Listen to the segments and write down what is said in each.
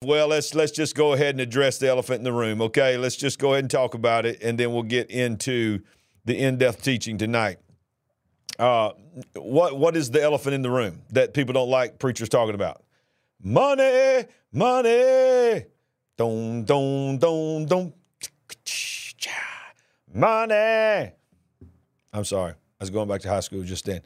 Well, let's let's just go ahead and address the elephant in the room, okay? Let's just go ahead and talk about it, and then we'll get into the in-depth teaching tonight. Uh, what what is the elephant in the room that people don't like preachers talking about? Money, money, don don don don, money. I'm sorry, I was going back to high school just then.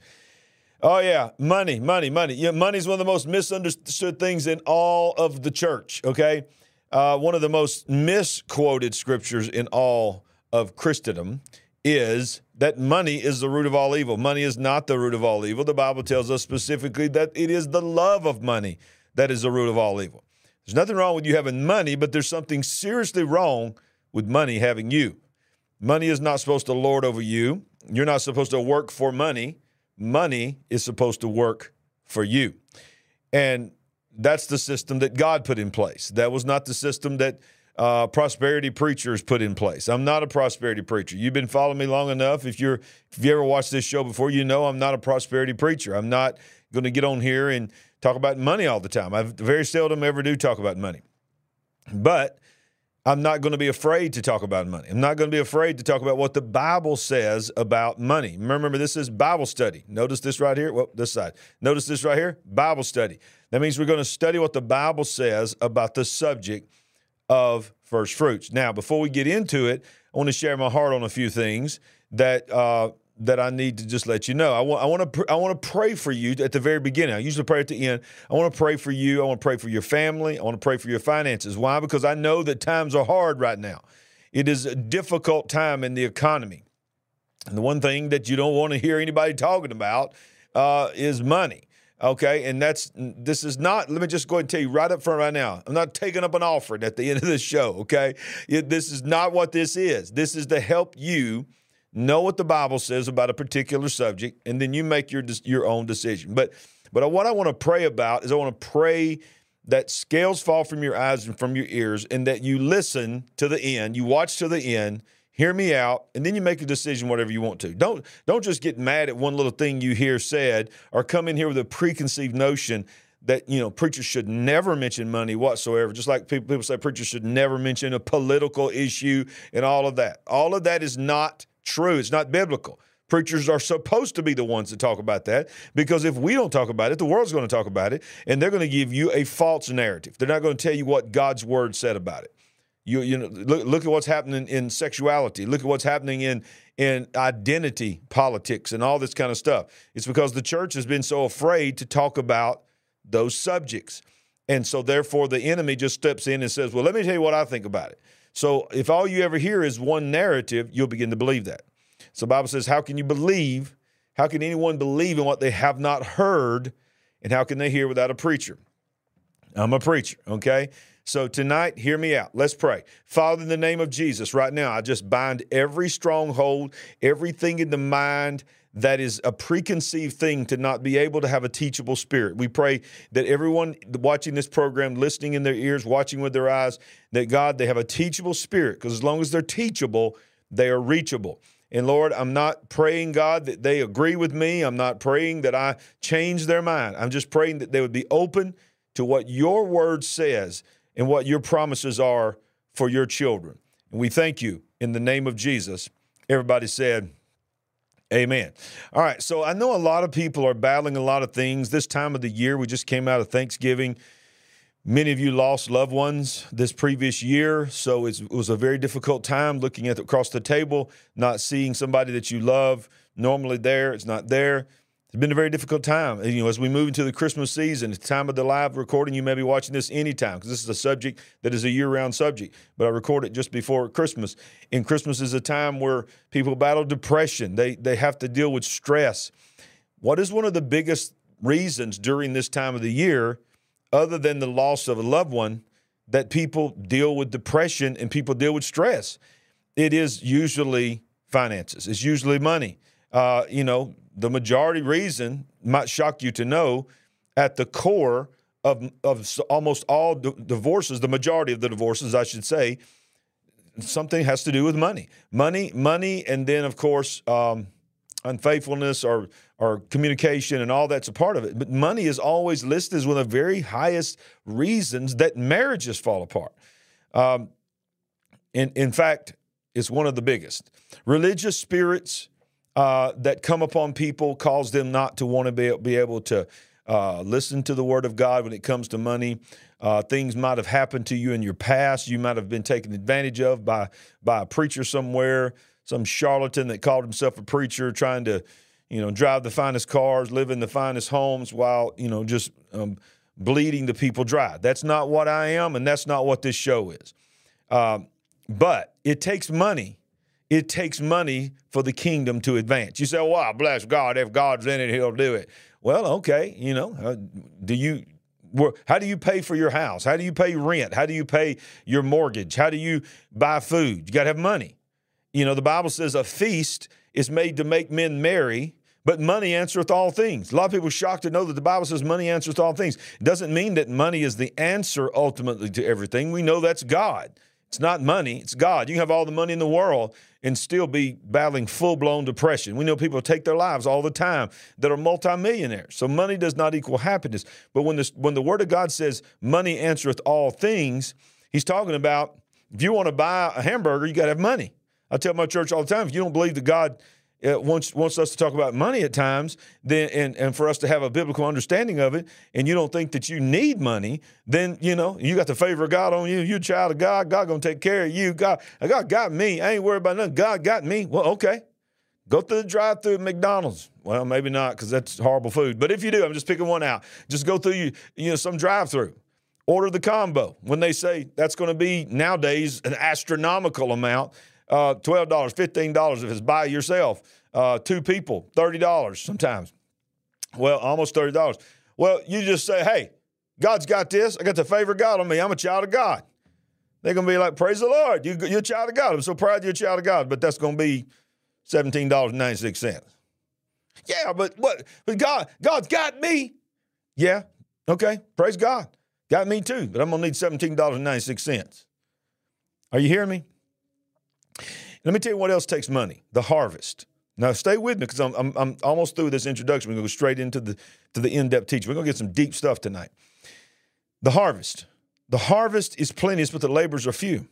Oh yeah, money, money, money. Yeah, money is one of the most misunderstood things in all of the church. Okay, uh, one of the most misquoted scriptures in all of Christendom is that money is the root of all evil. Money is not the root of all evil. The Bible tells us specifically that it is the love of money that is the root of all evil. There's nothing wrong with you having money, but there's something seriously wrong with money having you. Money is not supposed to lord over you. You're not supposed to work for money money is supposed to work for you. And that's the system that God put in place. That was not the system that uh, prosperity preachers put in place. I'm not a prosperity preacher. You've been following me long enough. If you're if you ever watched this show before, you know I'm not a prosperity preacher. I'm not going to get on here and talk about money all the time. I very seldom ever do talk about money. But I'm not going to be afraid to talk about money. I'm not going to be afraid to talk about what the Bible says about money. Remember, this is Bible study. Notice this right here. Well, this side. Notice this right here Bible study. That means we're going to study what the Bible says about the subject of first fruits. Now, before we get into it, I want to share my heart on a few things that uh, that I need to just let you know. I want I want to I want to pray for you at the very beginning. I usually pray at the end. I want to pray for you. I want to pray for your family. I want to pray for your finances. Why? Because I know that times are hard right now. It is a difficult time in the economy. And the one thing that you don't want to hear anybody talking about uh, is money. Okay, and that's this is not. Let me just go ahead and tell you right up front right now. I'm not taking up an offering at the end of this show. Okay, it, this is not what this is. This is to help you know what the Bible says about a particular subject, and then you make your your own decision. But but what I want to pray about is I want to pray that scales fall from your eyes and from your ears, and that you listen to the end, you watch to the end, hear me out, and then you make a decision whatever you want to. Don't don't just get mad at one little thing you hear said, or come in here with a preconceived notion that you know preachers should never mention money whatsoever just like people, people say preachers should never mention a political issue and all of that all of that is not true. It's not biblical. Preachers are supposed to be the ones to talk about that because if we don't talk about it, the world's going to talk about it and they're going to give you a false narrative. They're not going to tell you what God's word said about it. You, you know, look, look at what's happening in sexuality. Look at what's happening in in identity politics and all this kind of stuff. It's because the church has been so afraid to talk about those subjects. And so therefore the enemy just steps in and says, "Well, let me tell you what I think about it." So if all you ever hear is one narrative, you'll begin to believe that. So Bible says, how can you believe? How can anyone believe in what they have not heard? And how can they hear without a preacher? I'm a preacher, okay? So tonight, hear me out. Let's pray. Father, in the name of Jesus, right now, I just bind every stronghold, everything in the mind that is a preconceived thing to not be able to have a teachable spirit. We pray that everyone watching this program, listening in their ears, watching with their eyes, that God, they have a teachable spirit because as long as they're teachable, they are reachable. And Lord, I'm not praying, God, that they agree with me. I'm not praying that I change their mind. I'm just praying that they would be open to what your word says and what your promises are for your children. And we thank you in the name of Jesus. Everybody said, Amen. All right. So I know a lot of people are battling a lot of things. This time of the year, we just came out of Thanksgiving. Many of you lost loved ones this previous year. So it was a very difficult time looking at the, across the table, not seeing somebody that you love normally there. It's not there. It's been a very difficult time. You know, as we move into the Christmas season, the time of the live recording, you may be watching this anytime because this is a subject that is a year-round subject. But I record it just before Christmas. And Christmas is a time where people battle depression. They they have to deal with stress. What is one of the biggest reasons during this time of the year, other than the loss of a loved one, that people deal with depression and people deal with stress? It is usually finances. It's usually money. Uh, you know, the majority reason might shock you to know at the core of, of almost all d- divorces, the majority of the divorces, I should say, something has to do with money. Money, money, and then, of course, um, unfaithfulness or, or communication and all that's a part of it. But money is always listed as one of the very highest reasons that marriages fall apart. Um, in, in fact, it's one of the biggest. Religious spirits uh, that come upon people cause them not to want to be, be able to uh, listen to the word of God when it comes to money. Uh, things might have happened to you in your past. You might have been taken advantage of by by a preacher somewhere, some charlatan that called himself a preacher, trying to, you know, drive the finest cars, live in the finest homes, while you know just um, bleeding the people dry. That's not what I am, and that's not what this show is. Um, but it takes money. It takes money for the kingdom to advance. You say, "Well, bless God. If God's in it, He'll do it." Well, okay, you know, uh, do you how do you pay for your house? How do you pay rent? How do you pay your mortgage? How do you buy food? You got to have money. You know, the Bible says a feast is made to make men merry, but money answereth all things. A lot of people are shocked to know that the Bible says money answereth all things. It doesn't mean that money is the answer ultimately to everything. We know that's God. It's not money, it's God. You can have all the money in the world and still be battling full blown depression. We know people take their lives all the time that are multimillionaires. So money does not equal happiness. But when, this, when the Word of God says money answereth all things, He's talking about if you want to buy a hamburger, you got to have money. I tell my church all the time if you don't believe that God wants wants us to talk about money at times, then and, and for us to have a biblical understanding of it, and you don't think that you need money, then you know you got the favor of God on you. You're a child of God. God gonna take care of you. God, God got me. I ain't worried about nothing. God got me. Well, okay. Go through the drive-through at McDonald's. Well, maybe not because that's horrible food. But if you do, I'm just picking one out. Just go through you, you know, some drive-through. Order the combo. When they say that's going to be nowadays an astronomical amount, uh, $12, $15 if it's by yourself. Uh, two people, $30 sometimes. Well, almost $30. Well, you just say, hey, God's got this. I got the favor of God on me. I'm a child of God. They're going to be like, praise the Lord. You, are a child of God. I'm so proud you're a child of God. But that's going to be $17.96. Yeah, but what? But God, God's got me. Yeah, okay. Praise God. Got me too. But I'm going to need $17.96. Are you hearing me? Let me tell you what else takes money the harvest. Now, stay with me because I'm, I'm, I'm, almost through this introduction. We're going to go straight into the, to the in depth teaching. We're going to get some deep stuff tonight. The harvest. The harvest is plenteous, but the laborers are few.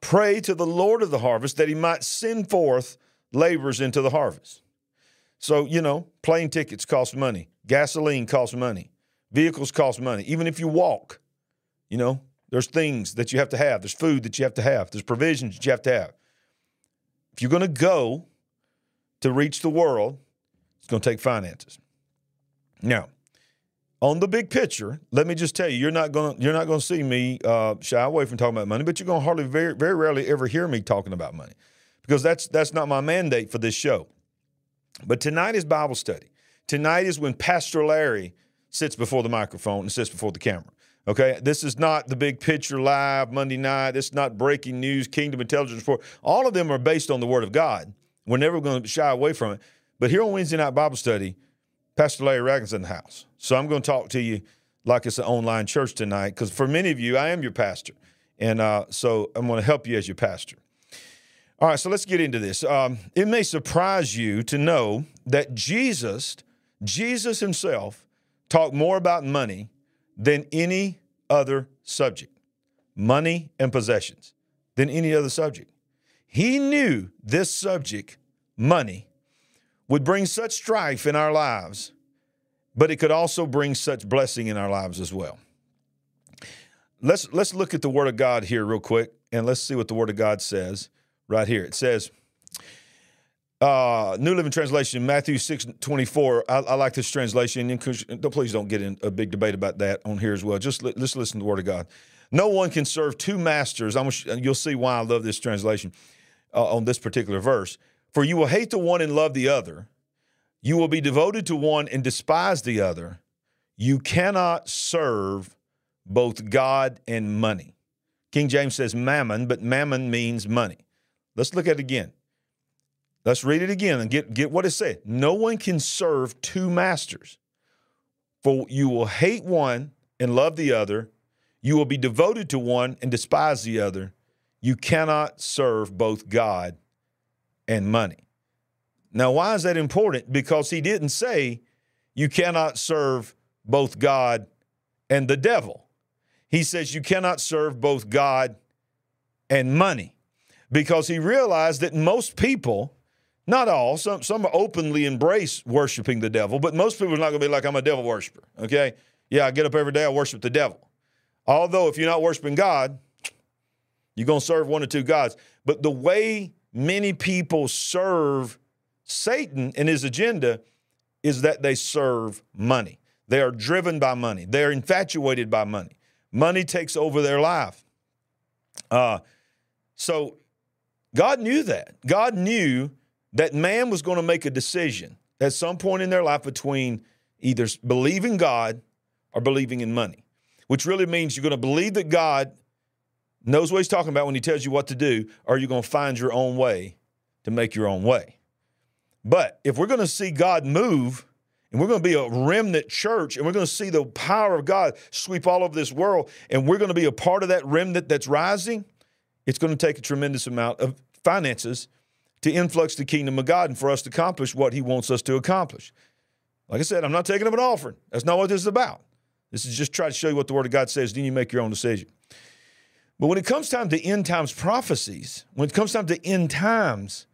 Pray to the Lord of the harvest that he might send forth laborers into the harvest. So, you know, plane tickets cost money, gasoline costs money, vehicles cost money. Even if you walk, you know, there's things that you have to have, there's food that you have to have, there's provisions that you have to have. If you're going to go to reach the world, it's going to take finances. Now, on the big picture, let me just tell you, you're not going to you're not going to see me uh, shy away from talking about money, but you're going to hardly very very rarely ever hear me talking about money because that's that's not my mandate for this show. But tonight is Bible study. Tonight is when Pastor Larry sits before the microphone and sits before the camera. Okay, this is not the big picture live Monday night. This is not breaking news, Kingdom Intelligence Report. All of them are based on the Word of God. We're never going to shy away from it. But here on Wednesday night Bible study, Pastor Larry Ragland's in the house. So I'm going to talk to you like it's an online church tonight because for many of you, I am your pastor. And uh, so I'm going to help you as your pastor. All right, so let's get into this. Um, it may surprise you to know that Jesus, Jesus himself, talked more about money than any other subject money and possessions than any other subject. He knew this subject, money, would bring such strife in our lives, but it could also bring such blessing in our lives as well. Let's, let's look at the Word of God here, real quick, and let's see what the Word of God says right here. It says, uh, New Living Translation, Matthew 6 24. I, I like this translation. And please don't get in a big debate about that on here as well. Just li- let's listen to the Word of God. No one can serve two masters. I'm, you'll see why I love this translation uh, on this particular verse. For you will hate the one and love the other. You will be devoted to one and despise the other. You cannot serve both God and money. King James says mammon, but mammon means money. Let's look at it again. Let's read it again and get, get what it said. No one can serve two masters, for you will hate one and love the other. You will be devoted to one and despise the other. You cannot serve both God and money. Now, why is that important? Because he didn't say you cannot serve both God and the devil. He says you cannot serve both God and money because he realized that most people, not all, some, some openly embrace worshiping the devil, but most people are not going to be like, I'm a devil worshiper. Okay? Yeah, I get up every day, I worship the devil. Although, if you're not worshiping God, you're going to serve one or two gods. But the way many people serve Satan and his agenda is that they serve money. They are driven by money. They are infatuated by money. Money takes over their life. Uh, so God knew that. God knew that man was going to make a decision at some point in their life between either believing God or believing in money, which really means you're going to believe that God knows what he's talking about when he tells you what to do, or you're going to find your own way to make your own way. But if we're going to see God move, and we're going to be a remnant church, and we're going to see the power of God sweep all over this world, and we're going to be a part of that remnant that's rising, it's going to take a tremendous amount of finances to influx the kingdom of God and for us to accomplish what He wants us to accomplish. Like I said, I'm not taking up an offering. That's not what this is about. This is just trying to show you what the Word of God says, then you make your own decision. But when it comes time to end times prophecies, when it comes time to end times,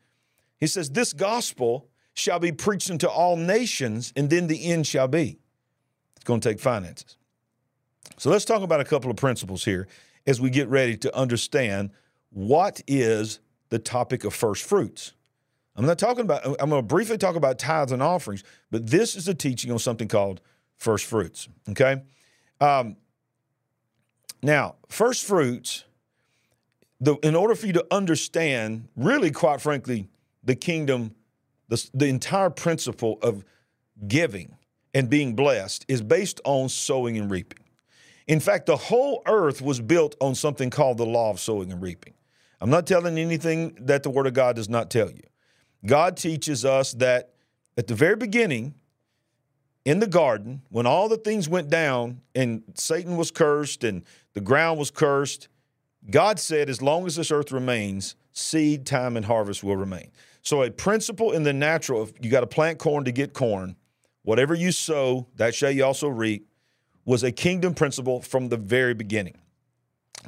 he says, This gospel shall be preached unto all nations, and then the end shall be. It's going to take finances. So let's talk about a couple of principles here as we get ready to understand what is the topic of first fruits. I'm not talking about, I'm going to briefly talk about tithes and offerings, but this is a teaching on something called first fruits. Okay? Um, now, first fruits, the, in order for you to understand, really, quite frankly, the kingdom, the, the entire principle of giving and being blessed is based on sowing and reaping. In fact, the whole earth was built on something called the law of sowing and reaping. I'm not telling anything that the Word of God does not tell you. God teaches us that at the very beginning, in the garden, when all the things went down and Satan was cursed and the ground was cursed, God said, as long as this earth remains, seed, time, and harvest will remain. So, a principle in the natural, if you got to plant corn to get corn, whatever you sow, that shall you also reap, was a kingdom principle from the very beginning.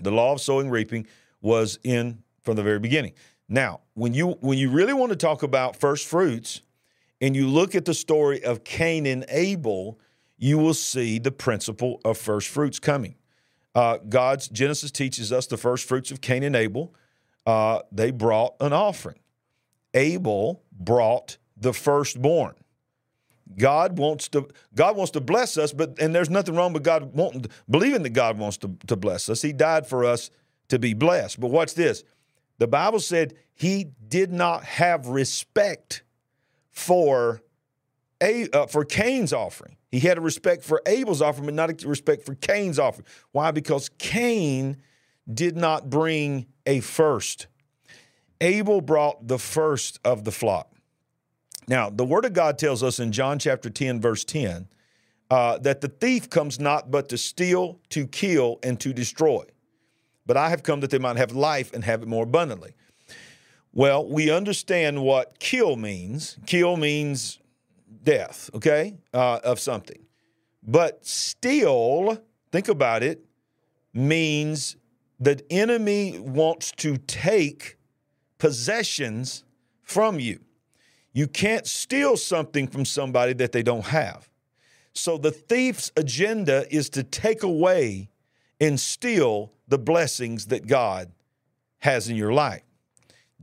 The law of sowing, reaping was in from the very beginning. Now, when you when you really want to talk about first fruits, and you look at the story of Cain and Abel, you will see the principle of first fruits coming. Uh, God's Genesis teaches us the first fruits of Cain and Abel. Uh, they brought an offering. Abel brought the firstborn. God wants to God wants to bless us, but and there's nothing wrong with God wanting believing that God wants to, to bless us. He died for us to be blessed. But watch this. The Bible said he did not have respect for a uh, for Cain's offering. He had a respect for Abel's offering, but not a respect for Cain's offering. Why? Because Cain did not bring a first. Abel brought the first of the flock. Now, the Word of God tells us in John chapter 10, verse 10, uh, that the thief comes not but to steal, to kill, and to destroy. But I have come that they might have life and have it more abundantly. Well, we understand what kill means. Kill means death, okay, uh, of something. But steal, think about it, means the enemy wants to take possessions from you. You can't steal something from somebody that they don't have. So the thief's agenda is to take away and steal the blessings that God has in your life.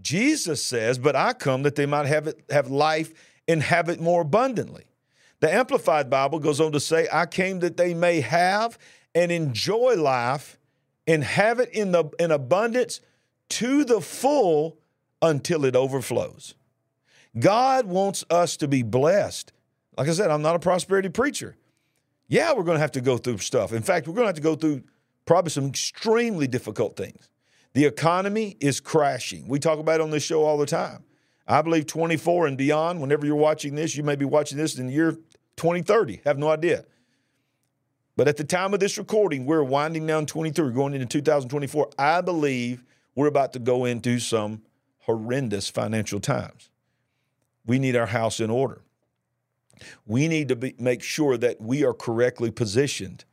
Jesus says, But I come that they might have, it, have life and have it more abundantly. The Amplified Bible goes on to say, I came that they may have and enjoy life and have it in, the, in abundance to the full until it overflows. God wants us to be blessed. Like I said, I'm not a prosperity preacher. Yeah, we're going to have to go through stuff. In fact, we're going to have to go through probably some extremely difficult things. The economy is crashing. We talk about it on this show all the time. I believe 24 and beyond, whenever you're watching this, you may be watching this in the year 2030. Have no idea. But at the time of this recording, we're winding down 23, going into 2024. I believe we're about to go into some horrendous financial times. we need our house in order. We need to be, make sure that we are correctly positioned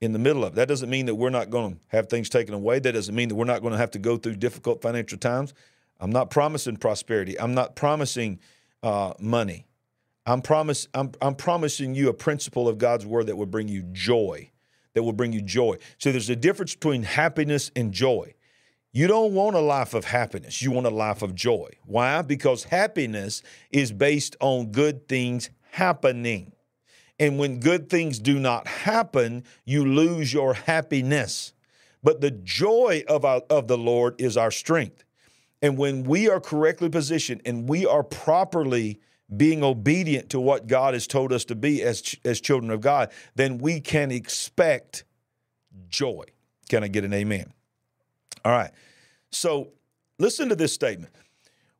in the middle of it. That doesn't mean that we're not going to have things taken away. That doesn't mean that we're not going to have to go through difficult financial times. I'm not promising prosperity. I'm not promising uh, money. I'm, promise, I'm, I'm promising you a principle of God's word that will bring you joy, that will bring you joy. So there's a difference between happiness and joy. You don't want a life of happiness. You want a life of joy. Why? Because happiness is based on good things happening. And when good things do not happen, you lose your happiness. But the joy of, our, of the Lord is our strength. And when we are correctly positioned and we are properly being obedient to what God has told us to be as, as children of God, then we can expect joy. Can I get an amen? All right. So listen to this statement.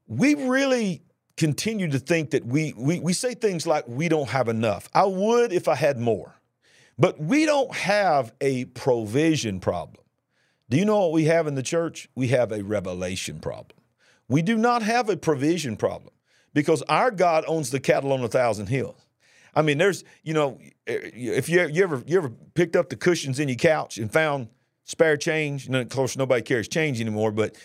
We really continue to think that we, we, we say things like, we don't have enough. I would if I had more. But we don't have a provision problem. Do you know what we have in the church? We have a revelation problem. We do not have a provision problem because our God owns the cattle on a thousand hills. I mean, there's, you know, eh, if you, you ever you ever picked up the cushions in your couch and found spare change, and of course nobody carries change anymore, but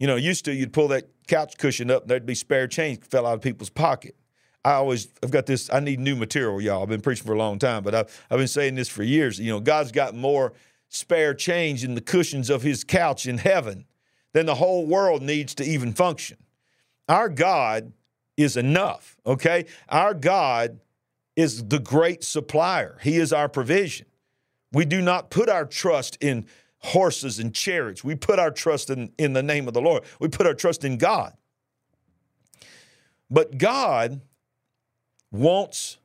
you know, used to you'd pull that couch cushion up and there'd be spare change fell out of people's pocket. I always I've got this. I need new material, y'all. I've been preaching for a long time, but I've I've been saying this for years. You know, God's got more spare change in the cushions of His couch in heaven than the whole world needs to even function. Our God is enough, okay? Our God is the great supplier, He is our provision. We do not put our trust in horses and chariots. We put our trust in, in the name of the Lord. We put our trust in God. But God wants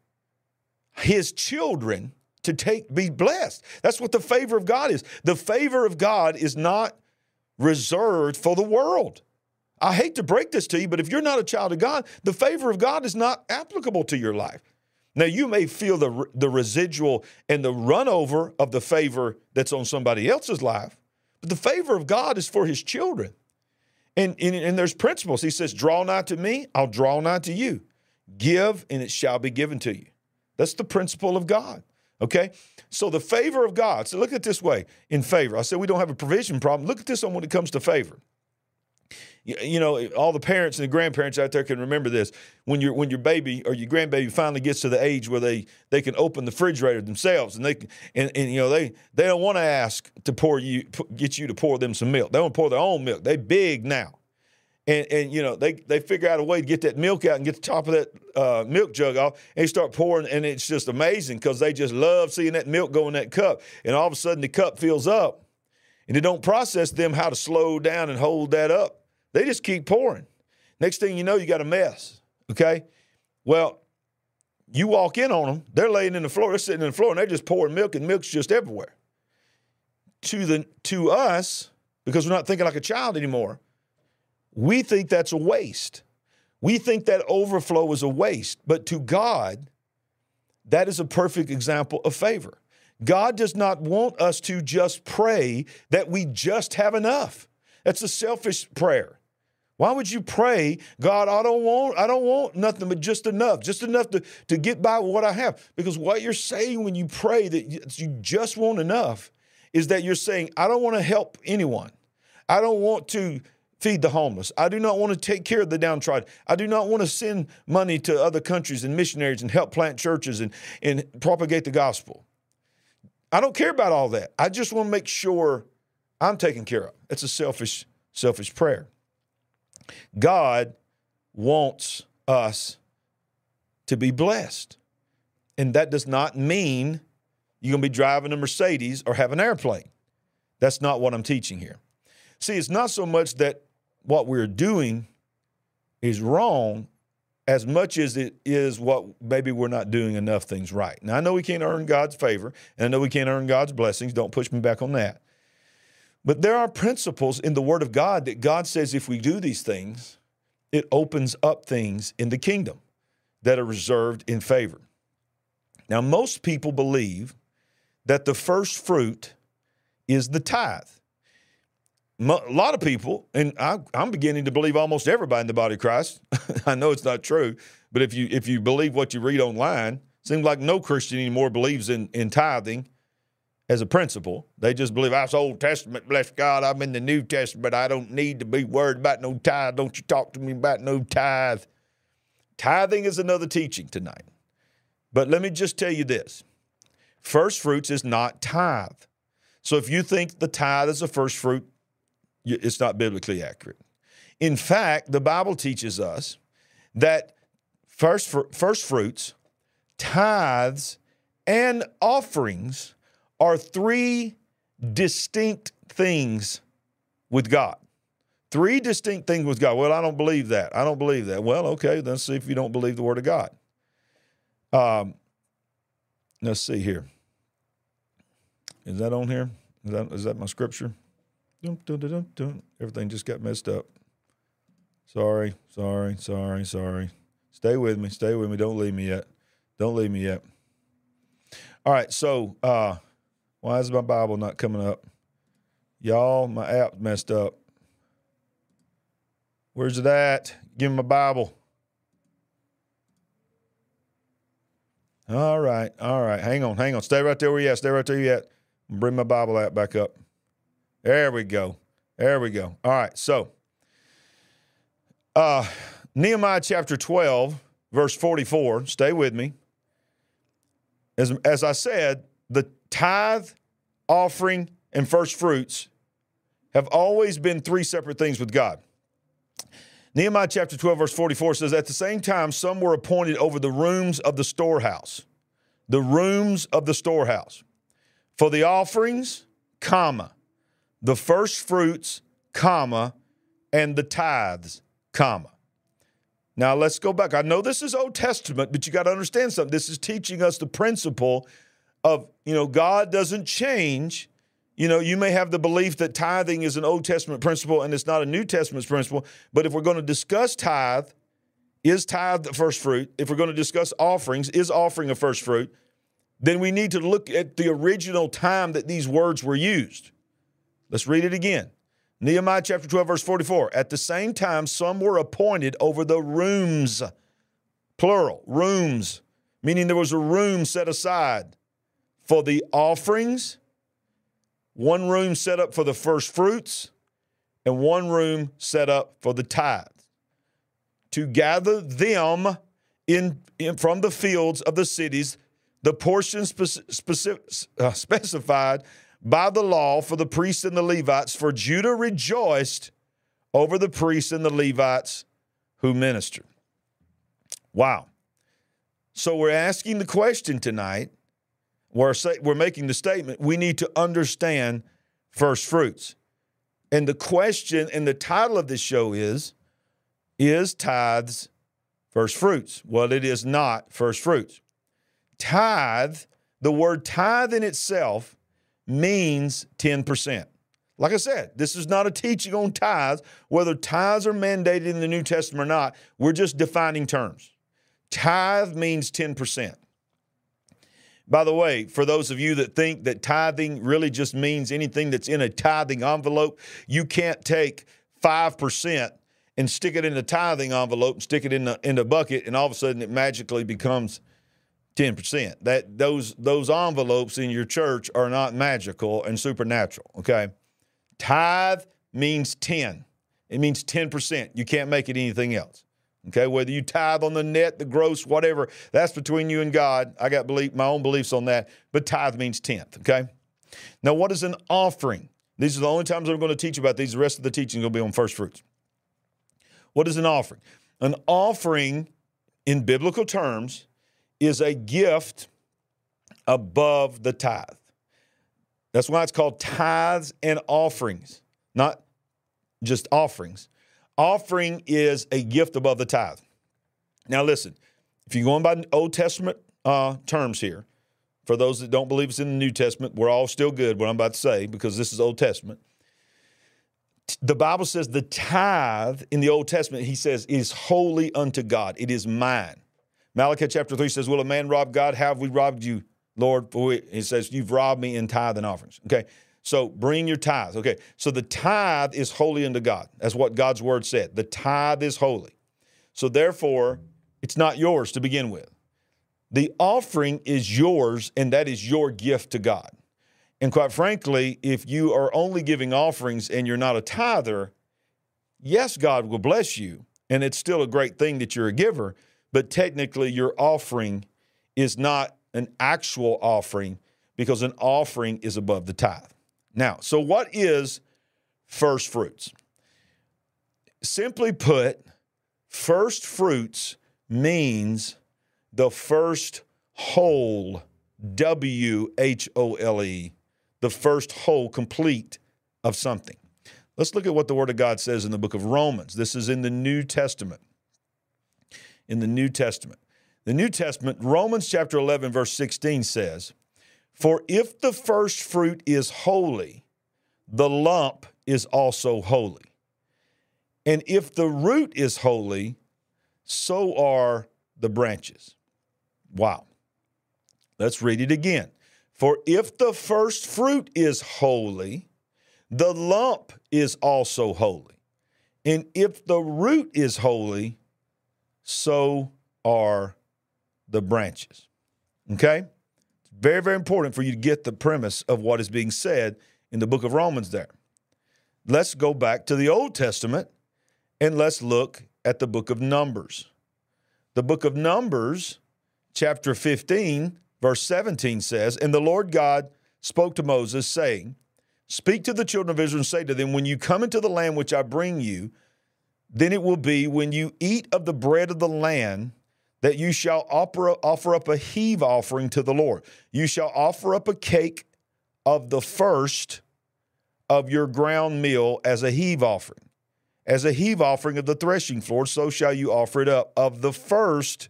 his children to take be blessed. That's what the favor of God is. The favor of God is not reserved for the world. I hate to break this to you, but if you're not a child of God, the favor of God is not applicable to your life. Now, you may feel the, the residual and the runover of the favor that's on somebody else's life, but the favor of God is for his children. And, and, and there's principles. He says, Draw not to me, I'll draw not to you. Give, and it shall be given to you. That's the principle of God. Okay? So the favor of God. So look at this way in favor. I said we don't have a provision problem. Look at this on when it comes to favor. You, know, all the parents and the grandparents out there can remember this. When your when your baby or your grandbaby finally gets to the age where they they can open the refrigerator themselves and they and, and you know they they don't want to ask to pour you get you to pour them some milk. They want to pour their own milk. They big now. And, and you know they, they figure out a way to get that milk out and get the top of that uh, milk jug off and they start pouring and it's just amazing because they just love seeing that milk go in that cup and all of a sudden the cup fills up and it don't process them how to slow down and hold that up they just keep pouring. Next thing you know, you got a mess. Okay? Well, you walk in on them, they're laying in the floor, they're sitting in the floor, and they're just pouring milk, and milk's just everywhere. To the to us, because we're not thinking like a child anymore, we think that's a waste. We think that overflow is a waste. But to God, that is a perfect example of favor. God does not want us to just pray that we just have enough. That's a selfish prayer. Why would you pray, God, I don't want, I don't want nothing but just enough, just enough to, to get by with what I have? Because what you're saying when you pray that you just want enough is that you're saying, I don't want to help anyone. I don't want to feed the homeless. I do not want to take care of the downtrodden. I do not want to send money to other countries and missionaries and help plant churches and, and propagate the gospel. I don't care about all that. I just want to make sure I'm taken care of. It's a selfish, selfish prayer. God wants us to be blessed. And that does not mean you're going to be driving a Mercedes or have an airplane. That's not what I'm teaching here. See, it's not so much that what we're doing is wrong as much as it is what maybe we're not doing enough things right. Now, I know we can't earn God's favor, and I know we can't earn God's blessings. Don't push me back on that. But there are principles in the Word of God that God says if we do these things, it opens up things in the kingdom that are reserved in favor. Now, most people believe that the first fruit is the tithe. a lot of people, and I, am beginning to believe almost everybody in the body of Christ. I know it's not true, but if you if you believe what you read online, seems like no Christian anymore believes in in tithing as a principle. They just believe that's Old Testament. Bless God, I'm in the New Testament. I don't need to be worried about no tithe. Don't you talk to me about no tithe. Tithing is another teaching tonight. But let me just tell you this: first fruits is not tithe. So if you think the tithe is a first fruit, it's not biblically accurate. In fact, the Bible teaches us that first, first fruits, tithes, and offerings are three distinct things with God. Three distinct things with God. Well, I don't believe that. I don't believe that. Well, okay, let's see if you don't believe the Word of God. Um, let's see here. Is that on here? Is that, is that my scripture? Dun, dun, dun, Everything just got messed up. Sorry, sorry, sorry, sorry. Stay with me. Stay with me. Don't leave me yet. Don't leave me yet. All right. So, uh, why is my Bible not coming up? Y'all, my app messed up. Where's it at? Give me my Bible. All right. All right. Hang on. Hang on. Stay right there where you at. Stay right there you at. Bring my Bible app back up. There we go. There we go. All right. So, uh, Nehemiah chapter 12, verse 44. Stay with me. As, as I said, the tithe, offering, and first fruits have always been three separate things with God. Nehemiah chapter 12, verse 44 says, At the same time, some were appointed over the rooms of the storehouse. The rooms of the storehouse. For the offerings, comma, the first fruits, comma, and the tithes, comma. Now let's go back. I know this is Old Testament, but you got to understand something. This is teaching us the principle of, you know, God doesn't change. You know, you may have the belief that tithing is an Old Testament principle and it's not a New Testament principle, but if we're going to discuss tithe, is tithe the first fruit? If we're going to discuss offerings, is offering a first fruit? Then we need to look at the original time that these words were used. Let's read it again. Nehemiah chapter 12, verse 44. At the same time, some were appointed over the rooms, plural, rooms, meaning there was a room set aside for the offerings, one room set up for the first fruits, and one room set up for the tithes. To gather them in, in from the fields of the cities, the portion specific, uh, specified by the law for the priests and the Levites, for Judah rejoiced over the priests and the Levites who ministered. Wow. So we're asking the question tonight, we're, say, we're making the statement, we need to understand first fruits. And the question and the title of this show is Is tithes first fruits? Well, it is not first fruits. Tithe, the word tithe in itself means 10%. Like I said, this is not a teaching on tithes, whether tithes are mandated in the New Testament or not. We're just defining terms. Tithe means 10%. By the way, for those of you that think that tithing really just means anything that's in a tithing envelope, you can't take 5% and stick it in the tithing envelope and stick it in the, in the bucket, and all of a sudden it magically becomes 10%. That those those envelopes in your church are not magical and supernatural, okay? Tithe means 10. It means 10%. You can't make it anything else. Okay, whether you tithe on the net, the gross, whatever, that's between you and God. I got belief, my own beliefs on that, but tithe means tenth. Okay, now what is an offering? These are the only times I'm going to teach about these. The rest of the teaching will be on first fruits. What is an offering? An offering, in biblical terms, is a gift above the tithe. That's why it's called tithes and offerings, not just offerings. Offering is a gift above the tithe. Now, listen, if you're going by Old Testament uh, terms here, for those that don't believe it's in the New Testament, we're all still good, what I'm about to say, because this is Old Testament. The Bible says the tithe in the Old Testament, he says, is holy unto God. It is mine. Malachi chapter 3 says, Will a man rob God? Have we robbed you, Lord? He says, You've robbed me in tithe and offerings. Okay. So bring your tithe. Okay. So the tithe is holy unto God. That's what God's word said. The tithe is holy. So therefore, it's not yours to begin with. The offering is yours, and that is your gift to God. And quite frankly, if you are only giving offerings and you're not a tither, yes, God will bless you. And it's still a great thing that you're a giver, but technically your offering is not an actual offering because an offering is above the tithe. Now, so what is first fruits? Simply put, first fruits means the first whole, W H O L E, the first whole, complete of something. Let's look at what the Word of God says in the book of Romans. This is in the New Testament. In the New Testament. The New Testament, Romans chapter 11, verse 16 says, For if the first fruit is holy, the lump is also holy. And if the root is holy, so are the branches. Wow. Let's read it again. For if the first fruit is holy, the lump is also holy. And if the root is holy, so are the branches. Okay? Very, very important for you to get the premise of what is being said in the book of Romans there. Let's go back to the Old Testament and let's look at the book of Numbers. The book of Numbers, chapter 15, verse 17 says, And the Lord God spoke to Moses, saying, Speak to the children of Israel and say to them, When you come into the land which I bring you, then it will be when you eat of the bread of the land that you shall offer, offer up a heave offering to the Lord. You shall offer up a cake of the first of your ground meal as a heave offering. As a heave offering of the threshing floor, so shall you offer it up. Of the first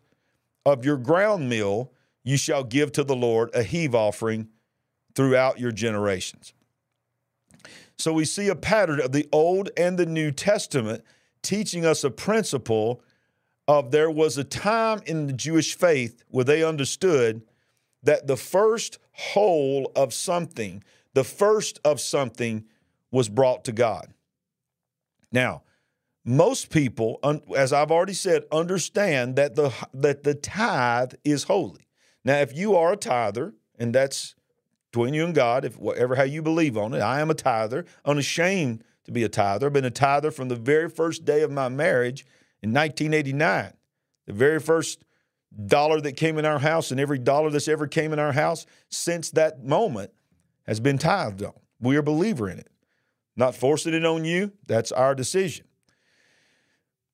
of your ground meal, you shall give to the Lord a heave offering throughout your generations. So we see a pattern of the Old and the New Testament teaching us a principle of there was a time in the Jewish faith where they understood that the first whole of something, the first of something was brought to God. Now, most people, as I've already said, understand that the that the tithe is holy. Now, if you are a tither, and that's between you and God, if whatever how you believe on it. I am a tither, unashamed to be a tither. I've been a tither from the very first day of my marriage in 1989. The very first dollar that came in our house and every dollar that's ever came in our house since that moment has been tithed on. We are a believer in it. Not forcing it on you, that's our decision.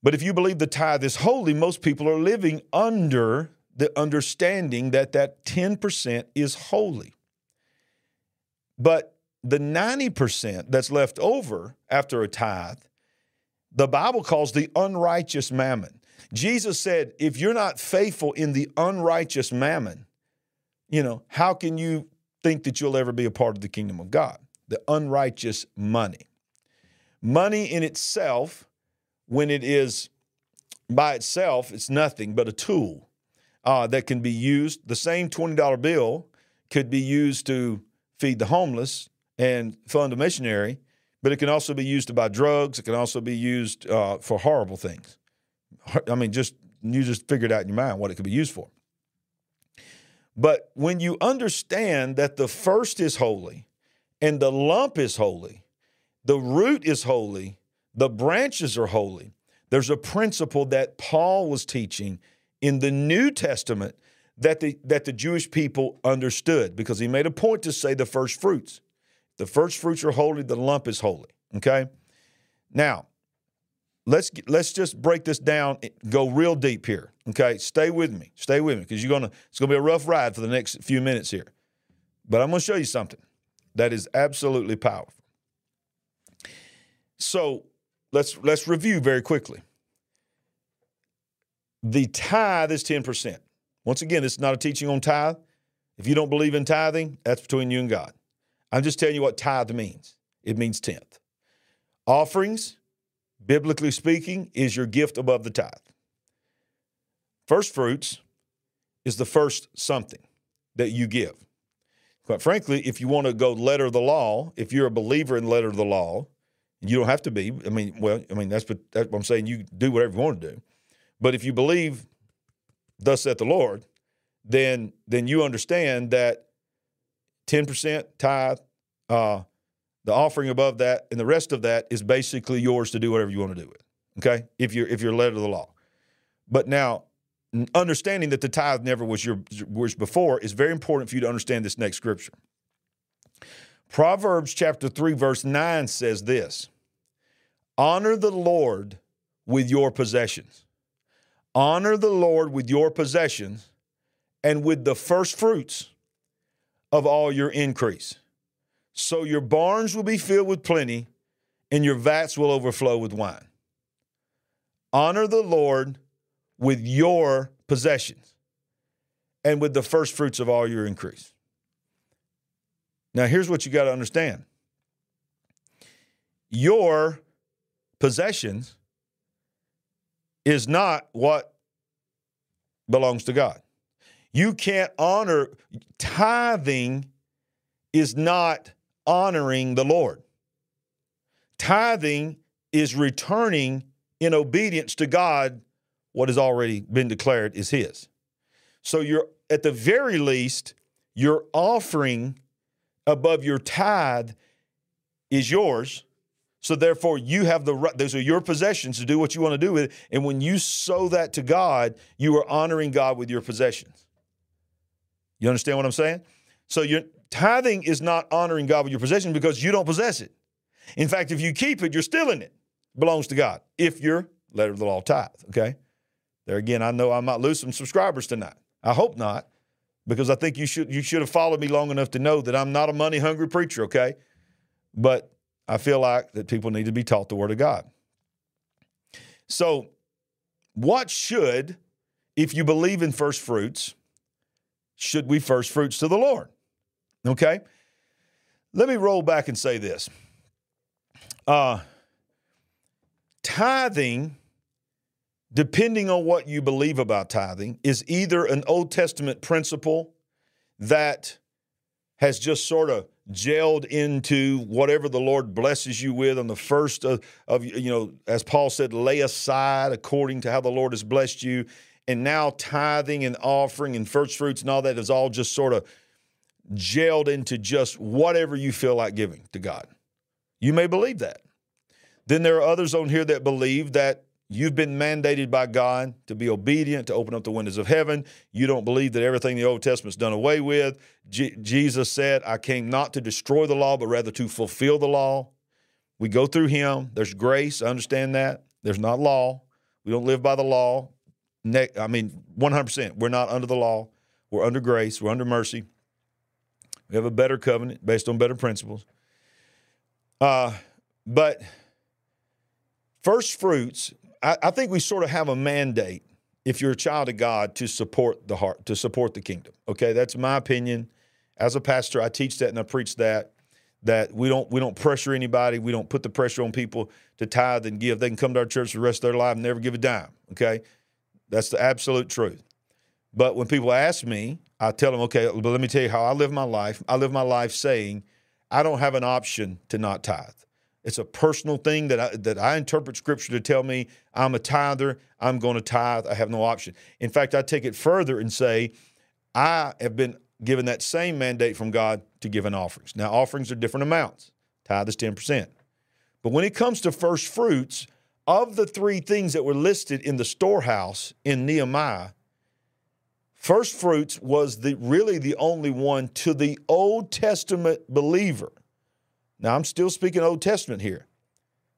But if you believe the tithe is holy, most people are living under the understanding that that 10% is holy. But the 90% that's left over after a tithe, the Bible calls the unrighteous mammon. Jesus said, if you're not faithful in the unrighteous mammon, you know, how can you think that you'll ever be a part of the kingdom of God? The unrighteous money. Money in itself, when it is by itself, it's nothing but a tool uh, that can be used. The same $20 bill could be used to feed the homeless and fund a missionary, but it can also be used to buy drugs. It can also be used uh, for horrible things. I mean, just you just figured out in your mind what it could be used for. But when you understand that the first is holy and the lump is holy, the root is holy, the branches are holy, there's a principle that Paul was teaching in the New Testament that the, that the Jewish people understood because he made a point to say the first fruits. The first fruits are holy, the lump is holy. Okay? Now, let's let's just break this down, eh, go real deep here. Okay? Stay with me. Stay with me because you're gonna it's gonna be a rough ride for the next few minutes here. But I'm gonna show you something that is absolutely powerful. So let's let's review very quickly. The tithe is 10%. Once again, this is not a teaching on tithe. If you don't believe in tithing, that's between you and God. I'm just telling you what tithe means. It means tenth. Offerings, biblically speaking, is your gift above the tithe. First fruits is the first something that you give. Quite frankly, if you want to go letter of the law, if you're a believer in letter of the law, you don't have to be. I mean, well, I mean that's what, that's what I'm saying. You do whatever you want to do, but if you believe, thus saith the Lord, then then you understand that ten percent tithe, uh, the offering above that, and the rest of that is basically yours to do whatever you want to do with. Okay, if you're if you're led to the law, but now understanding that the tithe never was your was before is very important for you to understand this next scripture. Proverbs chapter 3 verse 9 says this. Honor the Lord with your possessions. Honor the Lord with your possessions and with the first fruits of all your increase. So your barns will be filled with plenty and your vats will overflow with wine. Honor the Lord with your possessions and with the first fruits of all your increase. Now, here's what you got to understand your possessions is not what belongs to God. You can't honor, tithing is not honoring the Lord. Tithing is returning in obedience to God what has already been declared is his. So you're at the very least, your offering above your tithe is yours. So therefore, you have the right, those are your possessions to do what you want to do with it. And when you sow that to God, you are honoring God with your possessions. You understand what I'm saying? So your tithing is not honoring God with your possession because you don't possess it. In fact, if you keep it, you're stealing it. it belongs to God. If you're letter of the law tithe, okay? There again, I know I might lose some subscribers tonight. I hope not, because I think you should you should have followed me long enough to know that I'm not a money hungry preacher, okay? But I feel like that people need to be taught the word of God. So, what should, if you believe in first fruits, should we first fruits to the Lord? Okay? Let me roll back and say this. Uh, tithing depending on what you believe about tithing, is either an Old Testament principle that has just sort of gelled into whatever the Lord blesses you with on the first of, of, you know, as Paul said, lay aside according to how the Lord has blessed you. And now tithing and offering and first fruits and all that is all just sort of gelled into just whatever you feel like giving to God. You may believe that. Then there are others on here that believe that You've been mandated by God to be obedient, to open up the windows of heaven. You don't believe that everything in the Old Testament's done away with. Jesus said, I came not to destroy the law, but rather to fulfill the law. We go through Him. There's grace. I understand that. There's not law. We don't live by the law. Ne- I mean, 100%. We're not under the law. We're under grace. We're under mercy. We have a better covenant based on better principles. Uh, but first fruits I, I think we sort of have a mandate if you're a child of God to support the heart, to support the kingdom. Okay, that's my opinion. As a pastor, I teach that and I preach that. That we don't we don't pressure anybody. We don't put the pressure on people to tithe and give. They can come to our church the rest of their life and never give a dime. Okay, that's the absolute truth. But when people ask me, I tell them, okay, but let me tell you how I live my life. I live my life saying, I don't have an option to not tithe. It's a personal thing that I, that I interpret scripture to tell me I'm a tither, I'm going to tithe, I have no option. In fact, I take it further and say, I have been given that same mandate from God to give an offerings. Now, offerings are different amounts. Tithe is 10%. But when it comes to first fruits, of the three things that were listed in the storehouse in Nehemiah, first fruits was the really the only one to the Old Testament believer now, I'm still speaking Old Testament here,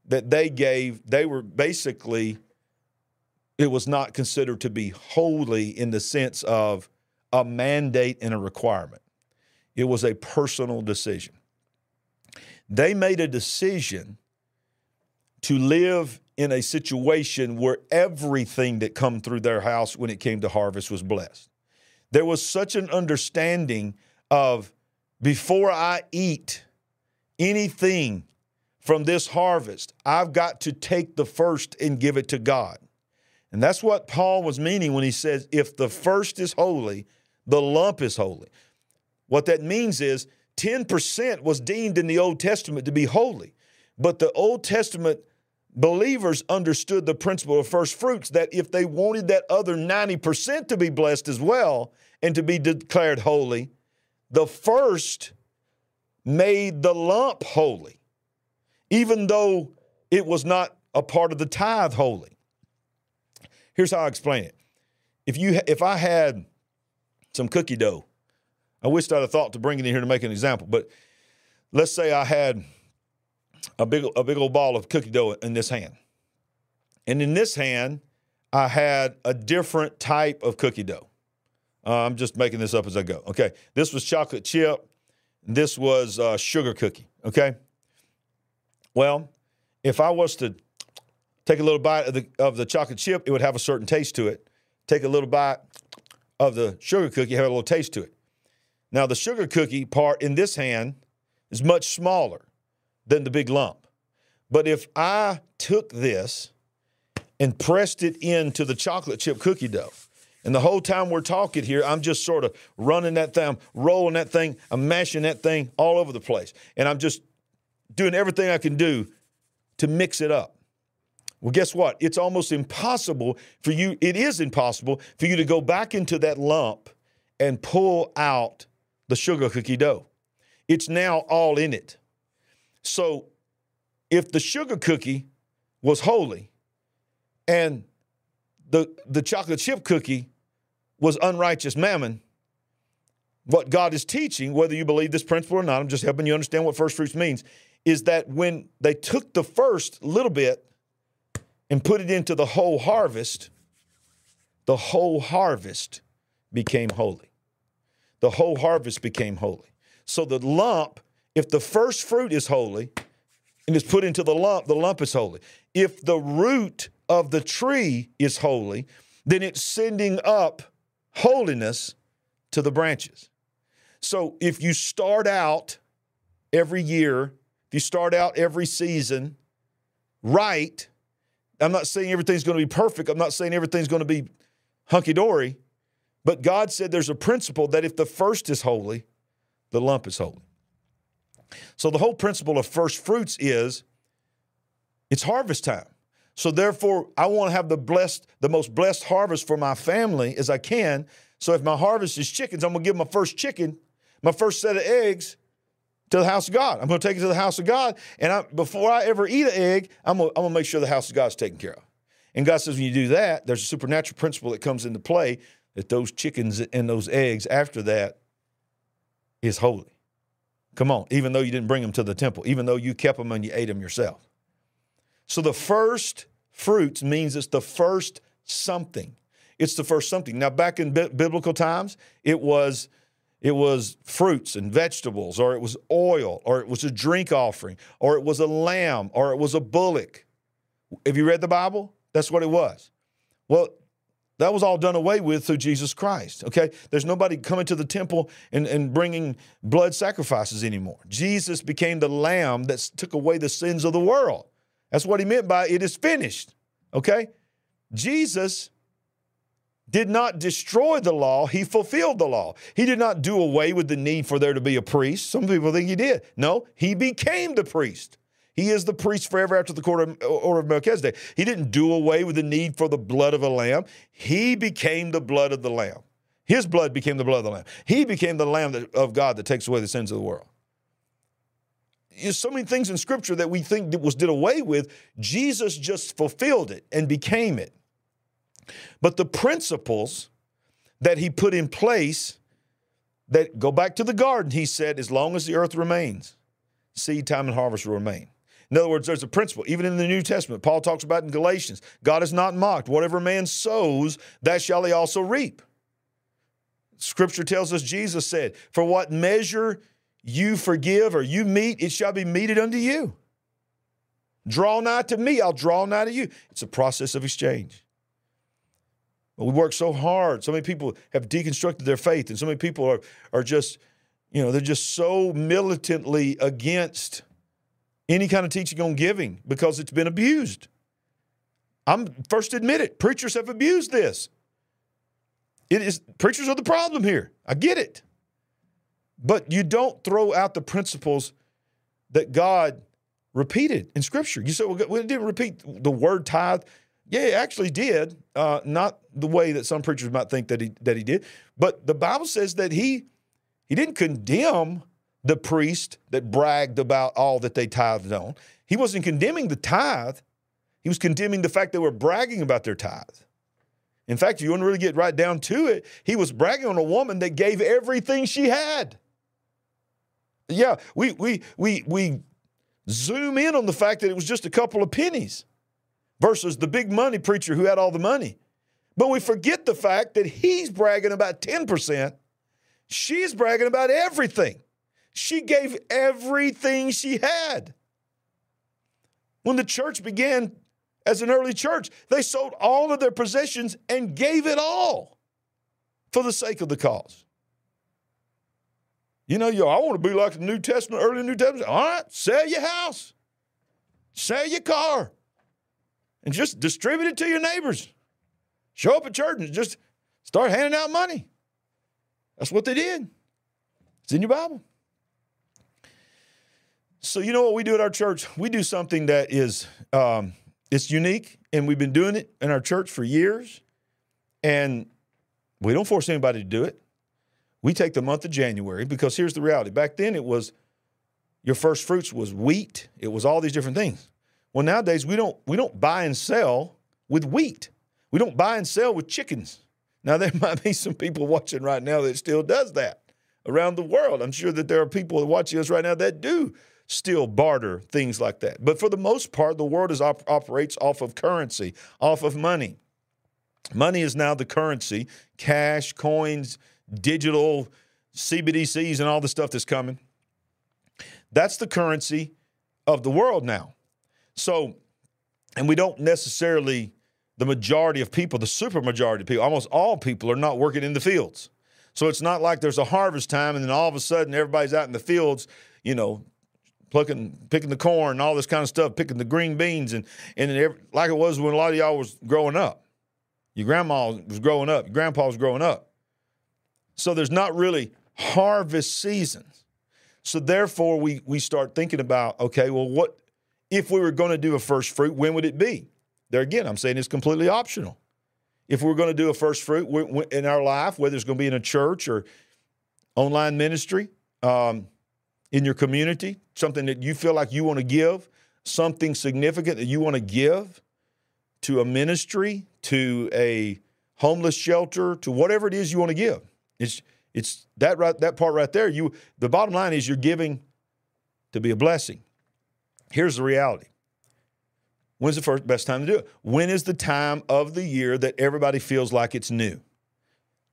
that they gave, they were basically, it was not considered to be holy in the sense of a mandate and a requirement. It was a personal decision. They made a decision to live in a situation where everything that come through their house when it came to harvest was blessed. There was such an understanding of before I eat, anything from this harvest, I've got to take the first and give it to God. And that's what Paul was meaning when he says, if the first is holy, the lump is holy. What that means is 10% was deemed in the Old Testament to be holy. But the Old Testament believers understood the principle of first fruits that if they wanted that other 90% to be blessed as well and to be declared holy, the first made the lump holy, even though it was not a part of the tithe holy. Here's how I explain it. If you if I had some cookie dough, I wished I'd have thought to bring it in here to make an example, but let's say I had a big a big old ball of cookie dough in this hand. And in this hand, I had a different type of cookie dough. Uh, I'm just making this up as I go. Okay. This was chocolate chip. This was uh, sugar cookie. Okay. Well, if I was to take a little bite of the, of the chocolate chip, it would have a certain taste to it. Take a little bite of the sugar cookie, have a little taste to it. Now, the sugar cookie part in this hand is much smaller than the big lump. But if I took this and pressed it into the chocolate chip cookie dough, and the whole time we're talking here, I'm just sort of running that thing, rolling that thing, I'm mashing that thing all over the place. And I'm just doing everything I can do to mix it up. Well, guess what? It's almost impossible for you, it is impossible for you to go back into that lump and pull out the sugar cookie dough. It's now all in it. So if the sugar cookie was holy and the, the chocolate chip cookie was unrighteous mammon, what God is teaching, whether you believe this principle or not, I'm just helping you understand what first fruits means, is that when they took the first little bit and put it into the whole harvest, the whole harvest became holy. The whole harvest became holy. So the lump if the first fruit is holy and is put into the lump, the lump is holy. If the root of the tree is holy, then it's sending up holiness to the branches. So if you start out every year, if you start out every season right, I'm not saying everything's going to be perfect. I'm not saying everything's going to be hunky dory, but God said there's a principle that if the first is holy, the lump is holy. So the whole principle of first fruits is it's harvest time. So therefore, I want to have the blessed, the most blessed harvest for my family as I can. So if my harvest is chickens, I'm gonna give my first chicken, my first set of eggs to the house of God. I'm gonna take it to the house of God, and I, before I ever eat an egg, I'm gonna, I'm gonna make sure the house of God is taken care of. And God says when you do that, there's a supernatural principle that comes into play that those chickens and those eggs after that is holy. Come on, even though you didn't bring them to the temple, even though you kept them and you ate them yourself. So the first fruits means it's the first something. It's the first something. Now, back in bi- biblical times, it was it was fruits and vegetables, or it was oil, or it was a drink offering, or it was a lamb, or it was a bullock. Have you read the Bible? That's what it was. Well, that was all done away with through Jesus Christ. Okay? There's nobody coming to the temple and, and bringing blood sacrifices anymore. Jesus became the lamb that took away the sins of the world. That's what he meant by it is finished. Okay? Jesus did not destroy the law, he fulfilled the law. He did not do away with the need for there to be a priest. Some people think he did. No, he became the priest. He is the priest forever after the order of Melchizedek. He didn't do away with the need for the blood of a lamb. He became the blood of the lamb. His blood became the blood of the lamb. He became the lamb of God that takes away the sins of the world. There's so many things in Scripture that we think was did away with. Jesus just fulfilled it and became it. But the principles that he put in place that go back to the garden, he said, as long as the earth remains, seed time and harvest will remain. In other words, there's a principle. Even in the New Testament, Paul talks about in Galatians God is not mocked. Whatever man sows, that shall he also reap. Scripture tells us Jesus said, For what measure you forgive or you meet, it shall be meted unto you. Draw nigh to me, I'll draw nigh to you. It's a process of exchange. But we work so hard. So many people have deconstructed their faith, and so many people are, are just, you know, they're just so militantly against any kind of teaching on giving because it's been abused. I'm first admit it. Preachers have abused this. It is preachers are the problem here. I get it. But you don't throw out the principles that God repeated in Scripture. You say, well, we didn't repeat the word tithe. Yeah, he actually did. Uh, not the way that some preachers might think that he that he did, but the Bible says that he he didn't condemn the priest that bragged about all that they tithed on. He wasn't condemning the tithe. He was condemning the fact they were bragging about their tithe. In fact, if you want to really get right down to it, he was bragging on a woman that gave everything she had. Yeah, we we we we zoom in on the fact that it was just a couple of pennies versus the big money preacher who had all the money. But we forget the fact that he's bragging about 10%, she's bragging about everything. She gave everything she had. When the church began as an early church. They sold all of their possessions and gave it all for the sake of the cause. You know, yo, I want to be like the New Testament, early New Testament. All right, sell your house, sell your car, and just distribute it to your neighbors. Show up at church and just start handing out money. That's what they did. It's in your Bible. So, you know what we do at our church? We do something that is um, it's unique, and we've been doing it in our church for years. And we don't force anybody to do it. We take the month of January because here's the reality. Back then, it was your first fruits was wheat. It was all these different things. Well, nowadays we don't we don't buy and sell with wheat. We don't buy and sell with chickens. Now there might be some people watching right now that still does that around the world. I'm sure that there are people watching us right now that do still barter things like that. But for the most part, the world is op- operates off of currency, off of money. Money is now the currency, cash, coins, digital, CBDCs, and all the stuff that's coming. That's the currency of the world now. So, and we don't necessarily, the majority of people, the super majority of people, almost all people are not working in the fields. So it's not like there's a harvest time and then all of a sudden everybody's out in the fields, you know, plucking, picking the corn, and all this kind of stuff, picking the green beans, and and every, like it was when a lot of y'all was growing up. Your grandma was growing up, your grandpa was growing up. So there's not really harvest seasons. So therefore, we we start thinking about okay, well, what if we were going to do a first fruit? When would it be? There again, I'm saying it's completely optional. If we're going to do a first fruit in our life, whether it's going to be in a church or online ministry, um, in your community, something that you feel like you want to give, something significant that you want to give to a ministry, to a homeless shelter, to whatever it is you want to give. It's it's that right that part right there. You the bottom line is you're giving to be a blessing. Here's the reality. When's the first best time to do it? When is the time of the year that everybody feels like it's new?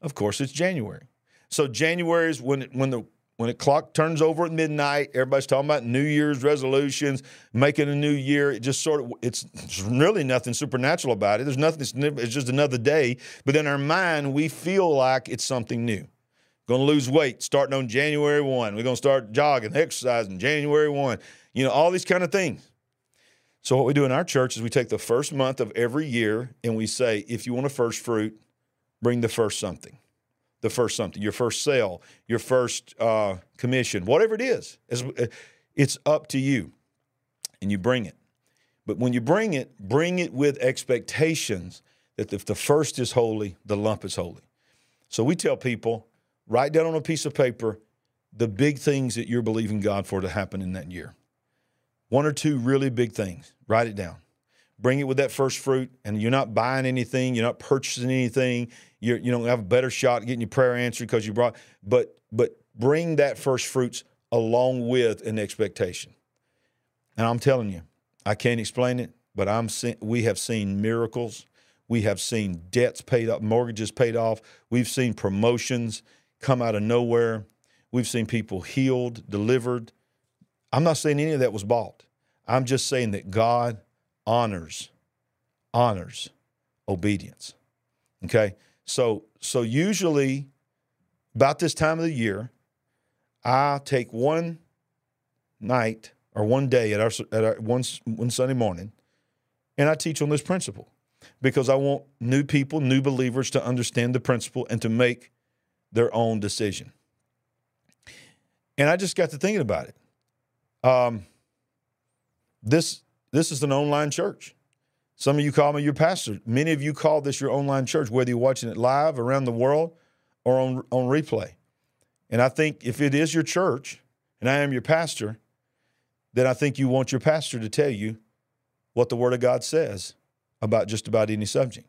Of course, it's January. So January is when when the when the clock turns over at midnight, everybody's talking about New Year's resolutions, making a new year. It just sort of, it's, really nothing supernatural about it. There's nothing, it's just another day. But in our mind, we feel like it's something new. Going to lose weight starting on January 1. We're going to start jogging, exercising January 1. You know, all these kind of things. So, what we do in our church is we take the first month of every year and we say, if you want a first fruit, bring the first something the first something, your first sale, your first uh, commission, whatever it is. It's, it's up to you. And you bring it. But when you bring it, bring it with expectations that if the first is holy, the lump is holy. So we tell people write down on a piece of paper the big things that you're believing God for to happen in that year. One or two really big things. Write it down bring it with that first fruit, and you're not buying anything, you're not purchasing anything, you're, you don't have a better shot getting your prayer answered because you brought, but but bring that first fruits along with an expectation. And I'm telling you, I can't explain it, but I'm we have seen miracles. We have seen debts paid up, mortgages paid off. We've seen promotions come out of nowhere. We've seen people healed, delivered. I'm not saying any of that was bought. I'm just saying that God honors honors obedience. Okay? So so usually about this time of the year, I take one night or one day at our at our one one Sunday morning and I teach on this principle because I want new people, new believers to understand the principle and to make their own decision. And I just got to thinking about it. Um, this this is an online church. Some of you call me your pastor. Many of you call this your online church, whether you're watching it live around the world or on, on replay. And I think if it is your church and I am your pastor, then I think you want your pastor to tell you what the Word of God says about just about any subject.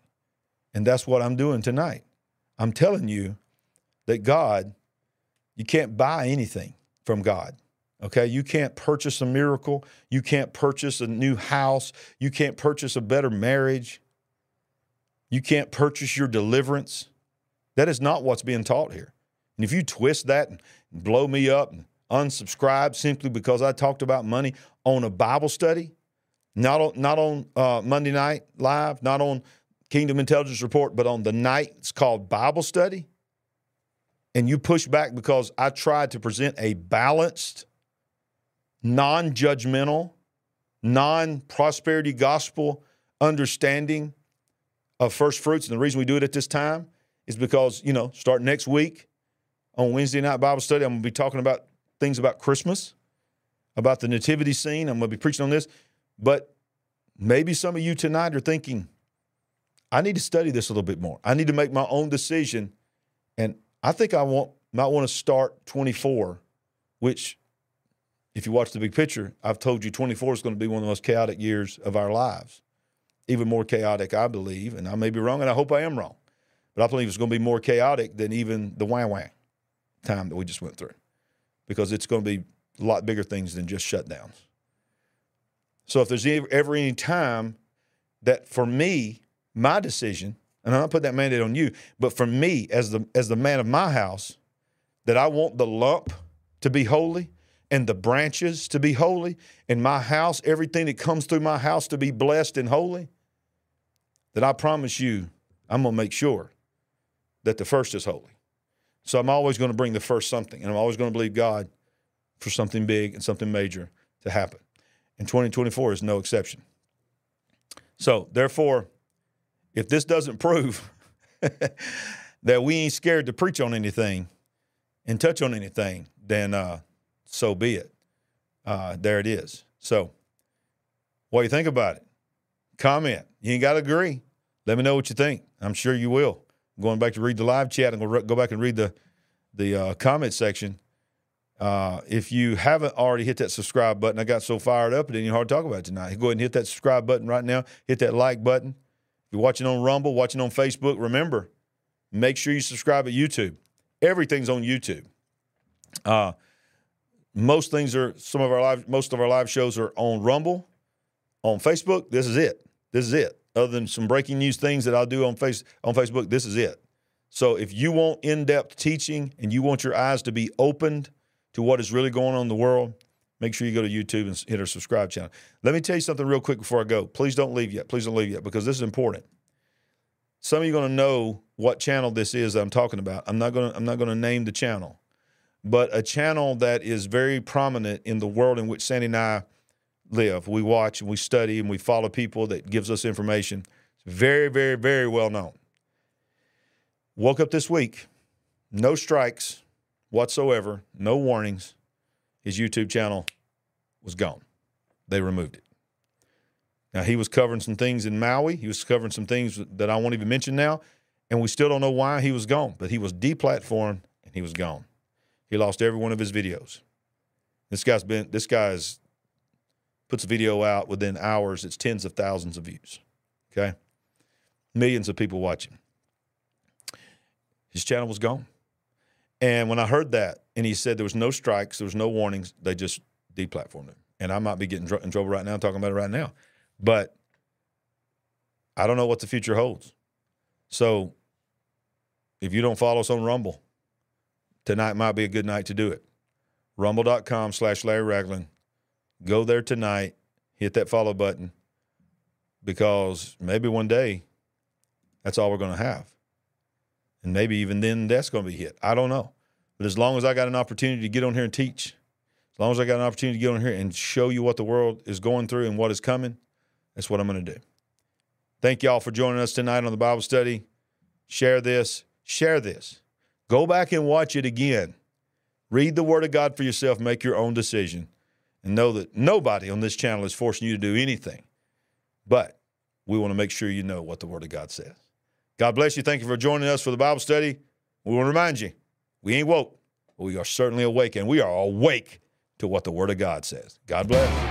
And that's what I'm doing tonight. I'm telling you that God, you can't buy anything from God. Okay, you can't purchase a miracle. You can't purchase a new house. You can't purchase a better marriage. You can't purchase your deliverance. That is not what's being taught here. And if you twist that and blow me up and unsubscribe simply because I talked about money on a Bible study, not on, not on uh, Monday Night Live, not on Kingdom Intelligence Report, but on the night it's called Bible study, and you push back because I tried to present a balanced, non judgmental, non prosperity gospel understanding of first fruits. And the reason we do it at this time is because, you know, start next week on Wednesday night Bible study, I'm going to be talking about things about Christmas, about the nativity scene. I'm going to be preaching on this. But maybe some of you tonight are thinking, I need to study this a little bit more. I need to make my own decision. And I think I want might want to start 24, which if you watch the big picture, I've told you 24 is going to be one of the most chaotic years of our lives. Even more chaotic, I believe, and I may be wrong, and I hope I am wrong. But I believe it's going to be more chaotic than even the wah wah time that we just went through because it's going to be a lot bigger things than just shutdowns. So if there's ever any time that for me, my decision, and I'm not putting that mandate on you, but for me as the as the man of my house, that I want the lump to be holy and the branches to be holy, and my house, everything that comes through my house to be blessed and holy, that I promise you, I'm gonna make sure that the first is holy. So I'm always going to bring the first something, and I'm always going to believe God for something big and something major to happen. And 2024 is no exception. So, therefore, if this doesn't prove that we ain't scared to preach on anything and touch on anything, then uh, so be it. Uh, there it is. So, what do you think about it? Comment. You ain't got to agree. Let me know what you think. I'm sure you will going back to read the live chat and go, go back and read the the uh, comment section. Uh, if you haven't already hit that subscribe button, I got so fired up it didn't hard to talk about it tonight. Go ahead and hit that subscribe button right now. Hit that like button. If you're watching on Rumble, watching on Facebook, remember, make sure you subscribe at YouTube. Everything's on YouTube. Uh, most things are some of our live most of our live shows are on Rumble, on Facebook. This is it. This is it other than some breaking news things that I'll do on face on Facebook, this is it. So if you want in-depth teaching and you want your eyes to be opened to what is really going on in the world, make sure you go to YouTube and hit our subscribe channel. Let me tell you something real quick before I go. Please don't leave yet. Please don't leave yet because this is important. Some of you are going to know what channel this is that I'm talking about. I'm not going to I'm not going to name the channel, but a channel that is very prominent in the world in which Sandy and I live. We watch and we study and we follow people that gives us information. It's very, very, very well known. Woke up this week, no strikes whatsoever, no warnings. His YouTube channel was gone. They removed it. Now he was covering some things in Maui. He was covering some things that I won't even mention now, and we still don't know why he was gone. But he was deplatformed and he was gone. He lost every one of his videos. This guy's been. This guy's puts a video out within hours, it's tens of thousands of views. Okay? Millions of people watching. His channel was gone. And when I heard that, and he said there was no strikes, there was no warnings, they just deplatformed him. And I might be getting in trouble right now, talking about it right now. But I don't know what the future holds. So if you don't follow us on Rumble, tonight might be a good night to do it. Rumble.com slash Larry Ragland. Go there tonight, hit that follow button, because maybe one day that's all we're going to have. And maybe even then that's going to be hit. I don't know. But as long as I got an opportunity to get on here and teach, as long as I got an opportunity to get on here and show you what the world is going through and what is coming, that's what I'm going to do. Thank y'all for joining us tonight on the Bible study. Share this, share this. Go back and watch it again. Read the Word of God for yourself, make your own decision, and know that nobody on this channel is forcing you to do anything. But we want to make sure you know what the Word of God says. God bless you. Thank you for joining us for the Bible study. We want to remind you we ain't woke, but we are certainly awake, and we are awake to what the Word of God says. God bless.